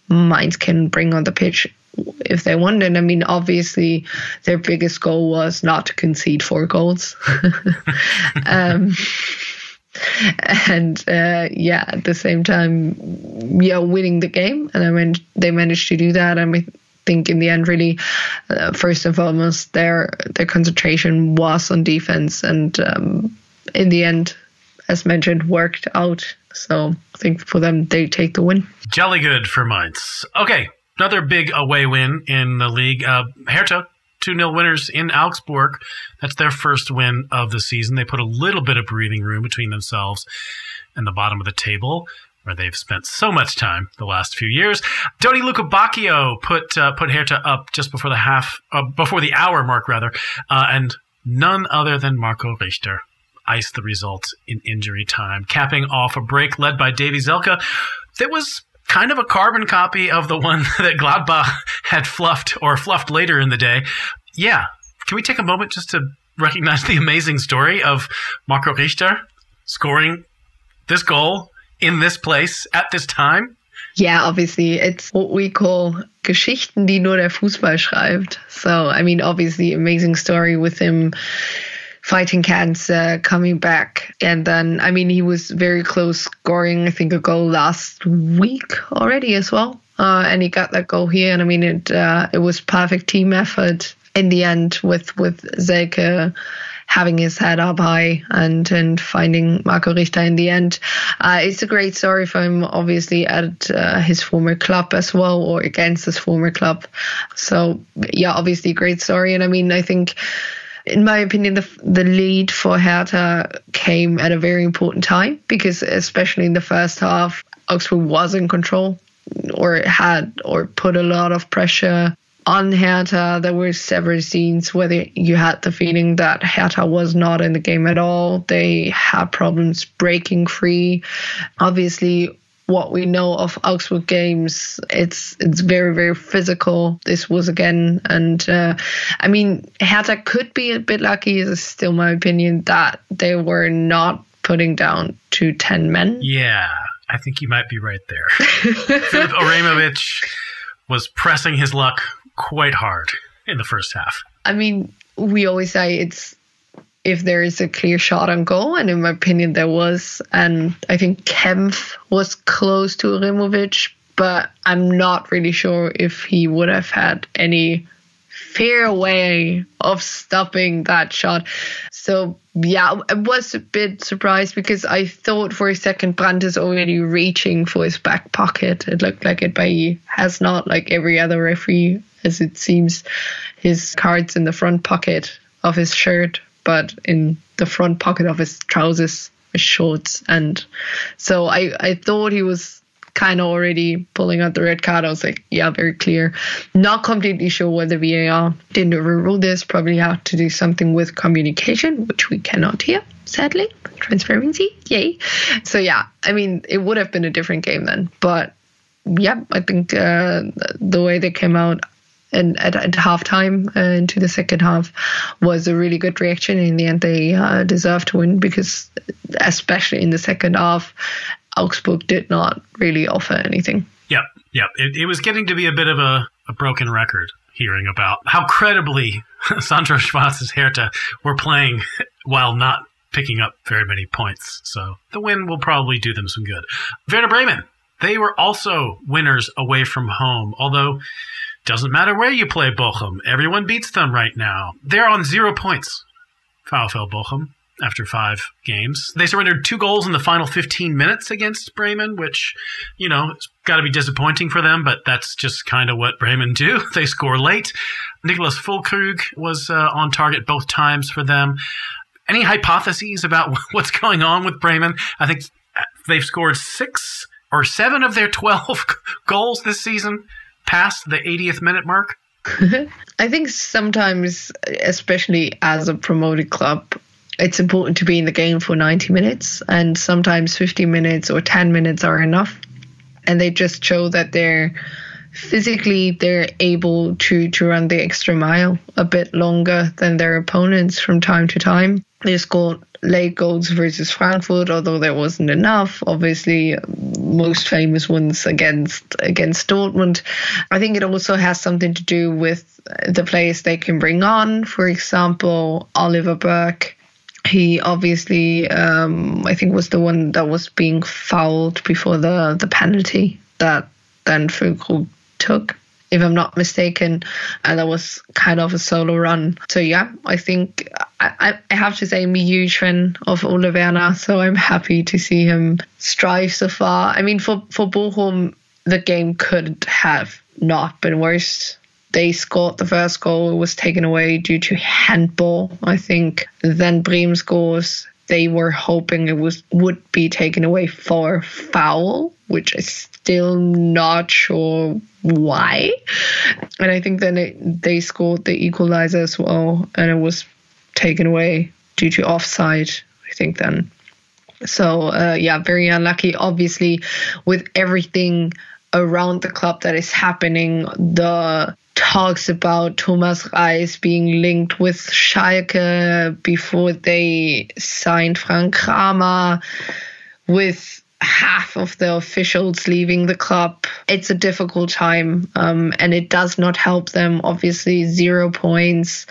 Mainz can bring on the pitch if they. And I mean, obviously, their biggest goal was not to concede four goals. um, and uh, yeah, at the same time, yeah, winning the game. And I mean, they managed to do that. And I mean, think in the end, really, uh, first and foremost, their their concentration was on defense, and um, in the end, as mentioned, worked out. So I think for them, they take the win. Jolly good for Mainz. Okay, another big away win in the league. Uh, Hertha 2 0 winners in Augsburg. That's their first win of the season. They put a little bit of breathing room between themselves and the bottom of the table. Where they've spent so much time the last few years. Dodi Lukébakio put uh, put Hertha up just before the half, uh, before the hour mark rather, uh, and none other than Marco Richter iced the result in injury time, capping off a break led by Davie Selke. That was kind of a carbon copy of the one that Gladbach had fluffed or fluffed later in the day. Yeah. Can we take a moment just to recognize the amazing story of Marco Richter scoring this goal in this place at this time? Yeah, obviously, it's what we call Geschichten, die nur der Fußball schreibt. So, I mean, obviously, amazing story with him fighting cancer, coming back. And then, I mean, he was very close scoring, I think, a goal last week already as well. Uh, and he got that goal here. And I mean, it uh, it was perfect team effort in the end with, with Selke having his head up high and and finding Marco Richter in the end. Uh, it's a great story for him, obviously at uh, his former club as well, or against his former club. So yeah, obviously great story. And I mean, I think in my opinion, the, the lead for Hertha came at a very important time because, especially in the first half, Augsburg was in control or had or put a lot of pressure on Hertha. There were several scenes where they, you had the feeling that Hertha was not in the game at all. They had problems breaking free. Obviously, what we know of Augsburg games, it's it's very very physical. This was again, and uh, I mean Hertha could be a bit lucky. Is still my opinion that they were not putting down to ten men. Yeah, I think you might be right there. Filip Uremović was pressing his luck quite hard in the first half. I mean, we always say it's if there is a clear shot on goal, and in my opinion, there was. And I think Kempf was close to Uremović, but I'm not really sure if he would have had any fair way of stopping that shot. So yeah, I was a bit surprised because I thought for a second Brandt is already reaching for his back pocket. It looked like it, but he has not, like every other referee, as it seems, his cards in the front pocket of his shirt but in the front pocket of his trousers, his shorts. And so I, I thought he was kind of already pulling out the red card. I was like, yeah, very clear. Not completely sure whether VAR didn't overrule this. Probably had to do something with communication, which we cannot hear, sadly. Transparency, yay. So yeah, I mean, it would have been a different game then. But yeah, I think uh, the way they came out, and at, at halftime uh, into the second half was a really good reaction. In the end, they uh, deserved to win because, especially in the second half, Augsburg did not really offer anything. Yep, yep. It, it was getting to be a bit of a, a broken record hearing about how credibly Sandro Schwarz's Hertha were playing while not picking up very many points. So the win will probably do them some good. Werder Bremen, they were also winners away from home, although doesn't matter where you play Bochum. Everyone beats them right now. They're on zero points. VfL Bochum after five games. They surrendered two goals in the final 15 minutes against Bremen, which, you know, it's got to be disappointing for them, but that's just kind of what Bremen do. They score late. Niclas Füllkrug was uh, on target both times for them. Any hypotheses about what's going on with Bremen? I think they've scored six or seven of their 12 goals this season past the 80th minute mark? I think sometimes, especially as a promoted club, it's important to be in the game for 90 minutes, and sometimes 50 minutes or 10 minutes are enough. And they just show that they're physically they're able to to run the extra mile a bit longer than their opponents from time to time. They scored late goals versus Frankfurt, although there wasn't enough. Obviously, most famous ones against against Dortmund. I think it also has something to do with the players they can bring on. For example, Oliver Burke He obviously, um, I think, was the one that was being fouled before the the penalty that then Füllkrug took if I'm not mistaken. And that was kind of a solo run. So yeah, I think I, I have to say I'm a huge fan of Ole. So I'm happy to see him strive so far. I mean, for, for Bochum, the game could have not been worse. They scored the first goal. It was taken away due to handball, I think. Then Bremen scores. They were hoping it was would be taken away for foul, which is still not sure why. And I think then it, they scored the equalizer as well, and it was taken away due to offside. I think then. So uh, yeah, very unlucky. Obviously, with everything around the club that is happening, the talks about Thomas Reis being linked with Schalke before they signed Frank Kramer, with half of the officials leaving the club. It's a difficult time, um, and it does not help them. Obviously, zero points,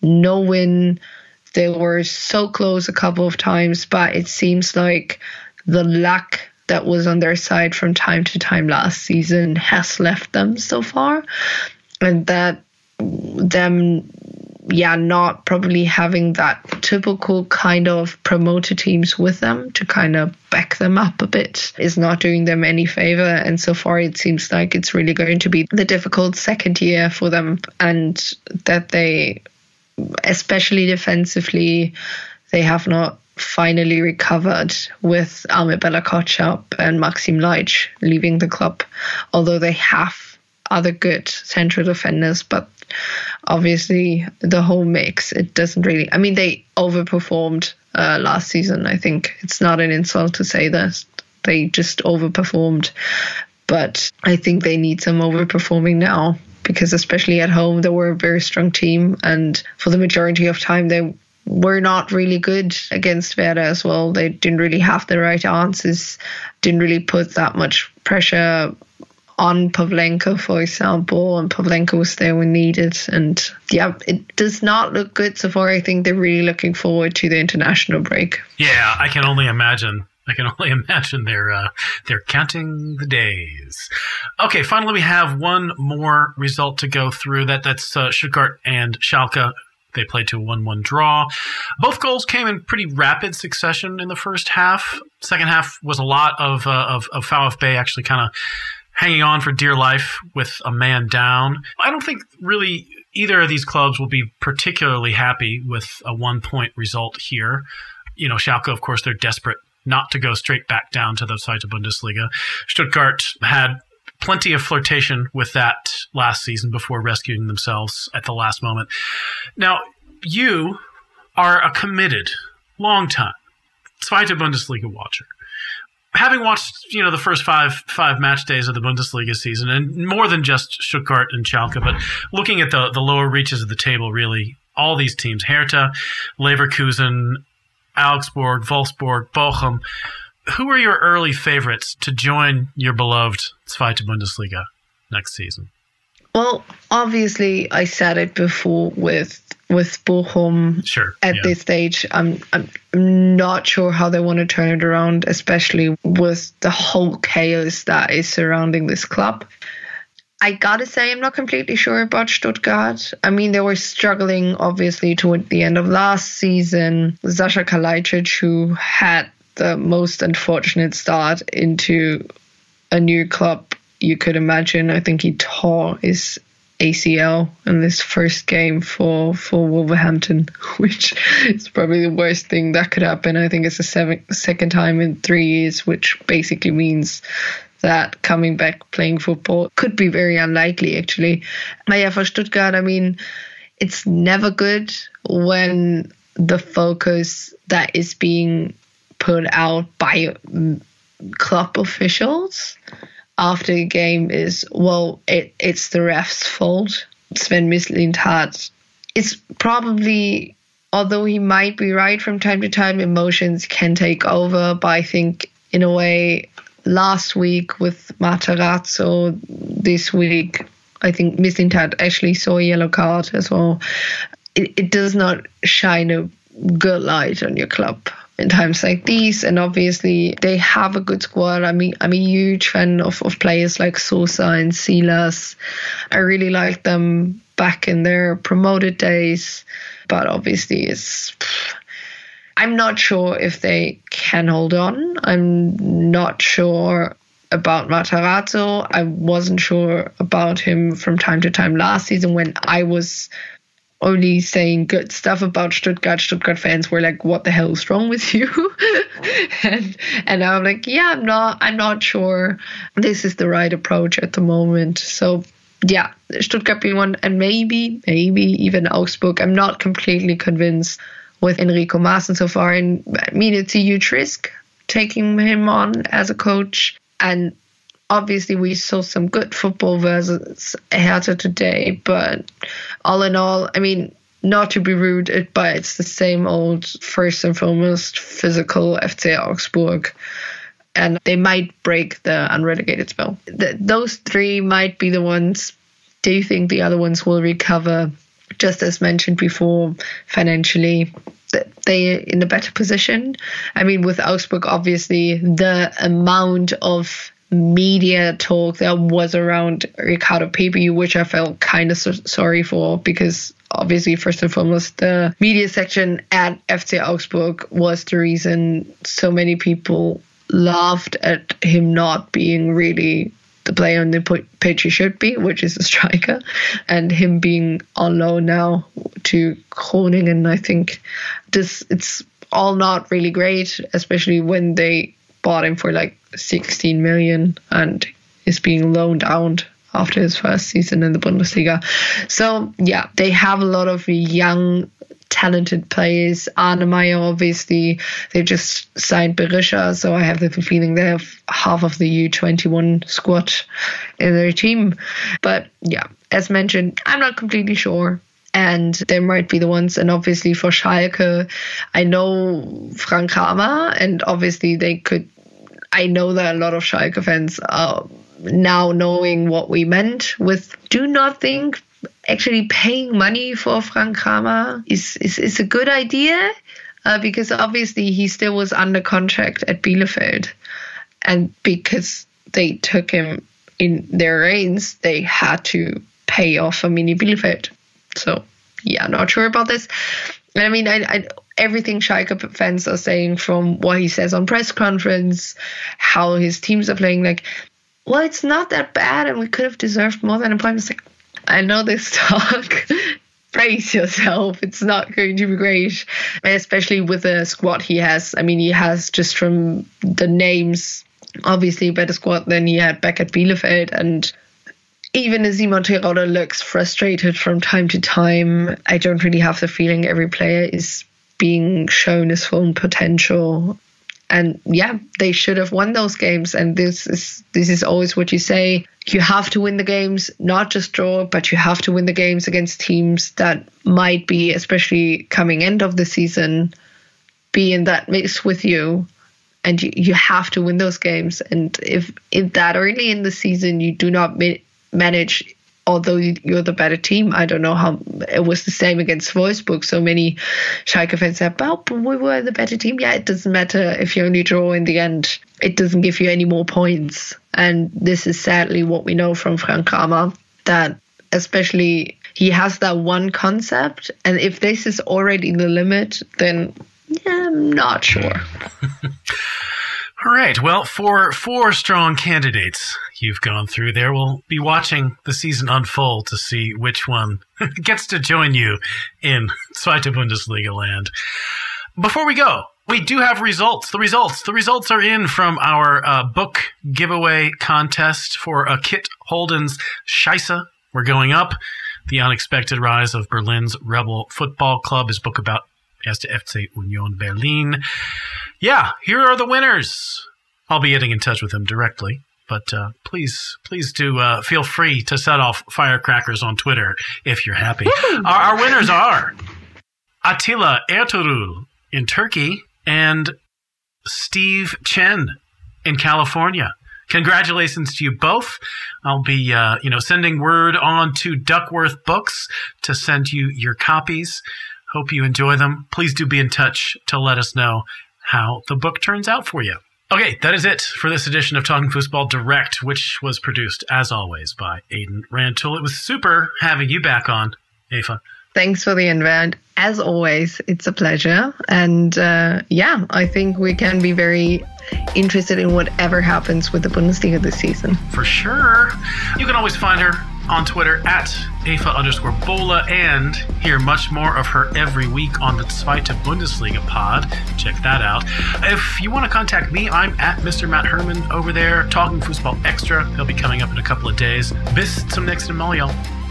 no win. They were so close a couple of times, but it seems like the luck that was on their side from time to time last season has left them so far, and that them yeah, not probably having that typical kind of promoter teams with them to kind of back them up a bit is not doing them any favor. And so far, it seems like it's really going to be the difficult second year for them, and that they, especially defensively, they have not finally recovered with Armel Bella-Kotchap and Maxim Leitsch leaving the club, although they have other good central defenders, but obviously the whole mix it doesn't really i mean they overperformed uh, last season i think it's not an insult to say that they just overperformed but i think they need some overperforming now because especially at home they were a very strong team and for the majority of time they were not really good against Werder as well. They didn't really have the right answers, didn't really put that much pressure on Pavlenka, for example, and Pavlenka was there when needed. And yeah, it does not look good so far. I think they're really looking forward to the international break. Yeah, I can only imagine. I can only imagine they're uh, they're counting the days. Okay, finally we have one more result to go through. That that's uh, Stuttgart and Schalke. They played to a one-one draw. Both goals came in pretty rapid succession in the first half. Second half was a lot of uh, of, of VfB actually kind of hanging on for dear life with a man down. I don't think really either of these clubs will be particularly happy with a one point result here. You know, Schalke, of course, they're desperate not to go straight back down to the Zweite Bundesliga. Stuttgart had plenty of flirtation with that last season before rescuing themselves at the last moment. Now, you are a committed, long time Zweite Bundesliga watcher having watched you know the first five five match days of the Bundesliga season, and more than just Stuttgart and Schalke, but looking at the the lower reaches of the table, really all these teams: Hertha, Leverkusen, Augsburg, Wolfsburg, Bochum. Who are your early favorites to join your beloved Zweite Bundesliga next season? Well, obviously, I said it before with with Bochum. Sure. At yeah. this stage, I'm I'm not sure how they want to turn it around, especially with the whole chaos that is surrounding this club. I gotta say, I'm not completely sure about Stuttgart. I mean, they were struggling obviously toward the end of last season. Sasha Kalajdzic, who had the most unfortunate start into a new club you could imagine. I think he tore his ACL in this first game for for Wolverhampton, which is probably the worst thing that could happen. I think it's the seven, second time in three years, which basically means that coming back playing football could be very unlikely, actually. But yeah, for Stuttgart, I mean, it's never good when the focus that is being put out by mm, club officials after the game is, well, it, it's the ref's fault. Sven Mislintat. It's probably, although he might be right from time to time, emotions can take over. But I think, in a way, last week with Matarazzo, this week, I think Mislintat actually saw a yellow card as well. It, it does not shine a good light on your club in times like these. And obviously, they have a good squad. I mean, I'm a huge fan of, of players like Sosa and Silas. I really like them back in their promoted days, but obviously, it's. I'm not sure if they can hold on. I'm not sure about Matarazzo. I wasn't sure about him from time to time last season when I was only saying good stuff about Stuttgart. Stuttgart fans were like, "What the hell is wrong with you?" and and I'm like, "Yeah, I'm not. I'm not sure this is the right approach at the moment." So yeah, Stuttgart being one, and maybe maybe even Augsburg. I'm not completely convinced with Enrico Maaßen so far, and I mean it's a huge risk taking him on as a coach, and obviously we saw some good football versus Hertha today, but all in all, I mean, not to be rude, but it's the same old first and foremost physical FC Augsburg. And they might break the unrelegated spell. Those three might be the ones. Do you think the other ones will recover? Just as mentioned before, financially, they're in a better position. I mean, with Augsburg, obviously, the amount of media talk that was around Ricardo Pepi, which I felt kind of so- sorry for because obviously, first and foremost, the media section at FC Augsburg was the reason so many people laughed at him not being really the player on the pitch he should be, which is a striker, and him being on loan now to Groningen. I think this it's all not really great, especially when they bought him for like 16 million and is being loaned out after his first season in the Bundesliga. So yeah, they have a lot of young talented players. Arne Maier, obviously, they've just signed Berisha, so I have the feeling they have half of the U21 squad in their team. But yeah, as mentioned, I'm not completely sure and there might be the ones. And obviously for Schalke, I know Frank Kramer, and obviously they could I know that a lot of Schalke fans are now knowing what we meant with do not think actually paying money for Frank Kramer is, is, is a good idea uh, because obviously he still was under contract at Bielefeld. And because they took him in their reins, they had to pay off a mini Bielefeld. So, yeah, not sure about this. I mean, I, I everything Schalke fans are saying from what he says on press conference, how his teams are playing, like, well, it's not that bad and we could have deserved more than a point. It's like, I know this talk. Brace yourself. It's not going to be great. And especially with the squad he has. I mean, he has just from the names, obviously better squad than he had back at Bielefeld. And even as Simon Terodde looks frustrated from time to time, I don't really have the feeling every player is being shown his full potential. And yeah, they should have won those games. And this is this is always what you say. You have to win the games, not just draw, but you have to win the games against teams that might be, especially coming end of the season, be in that mix with you. And you, you have to win those games. And if, if that early in the season you do not ma- manage although you're the better team, I don't know how it was the same against Wolfsburg. So many Schalke fans said, "Well, we were the better team." Yeah, it doesn't matter if you only draw in the end. It doesn't give you any more points, and this is sadly what we know from Frank Kramer that especially he has that one concept, and if this is already the limit, then yeah, I'm not sure. All right. Well, for four strong candidates you've gone through there, we'll be watching the season unfold to see which one gets to join you in Zweite Bundesliga land. Before we go, we do have results. The results. The results are in from our uh, book giveaway contest for a Kit Holden's Scheisse. We're going up. The Unexpected Rise of Berlin's Rebel Football Club, his book about Erste FC Union Berlin yeah, here are the winners. I'll be getting in touch with them directly. But uh, please, please do uh, feel free to set off firecrackers on Twitter if you're happy. our, our, winners are Attila Ertuğrul in Turkey and Steve Chen in California. Congratulations to you both. I'll be, uh, you know, sending word on to Duckworth Books to send you your copies Hope you enjoy them. Please do be in touch to let us know how the book turns out for you. Okay, that is it for this edition of Talking Fussball Direct, which was produced, as always, by Aiden Rantoul. It was super having you back on, Eva. Thanks for the invite. As always, it's a pleasure. And uh, yeah, I think we can be very interested in whatever happens with the Bundesliga this season. For sure. You can always find her on Twitter at AFA underscore Bola and hear much more of her every week on the Zweite Bundesliga pod. Check that out. If you want to contact me, I'm at Mr. Matt Herman over there, talking football extra. He'll be coming up in a couple of days. Bis zum nächsten Mal, y'all.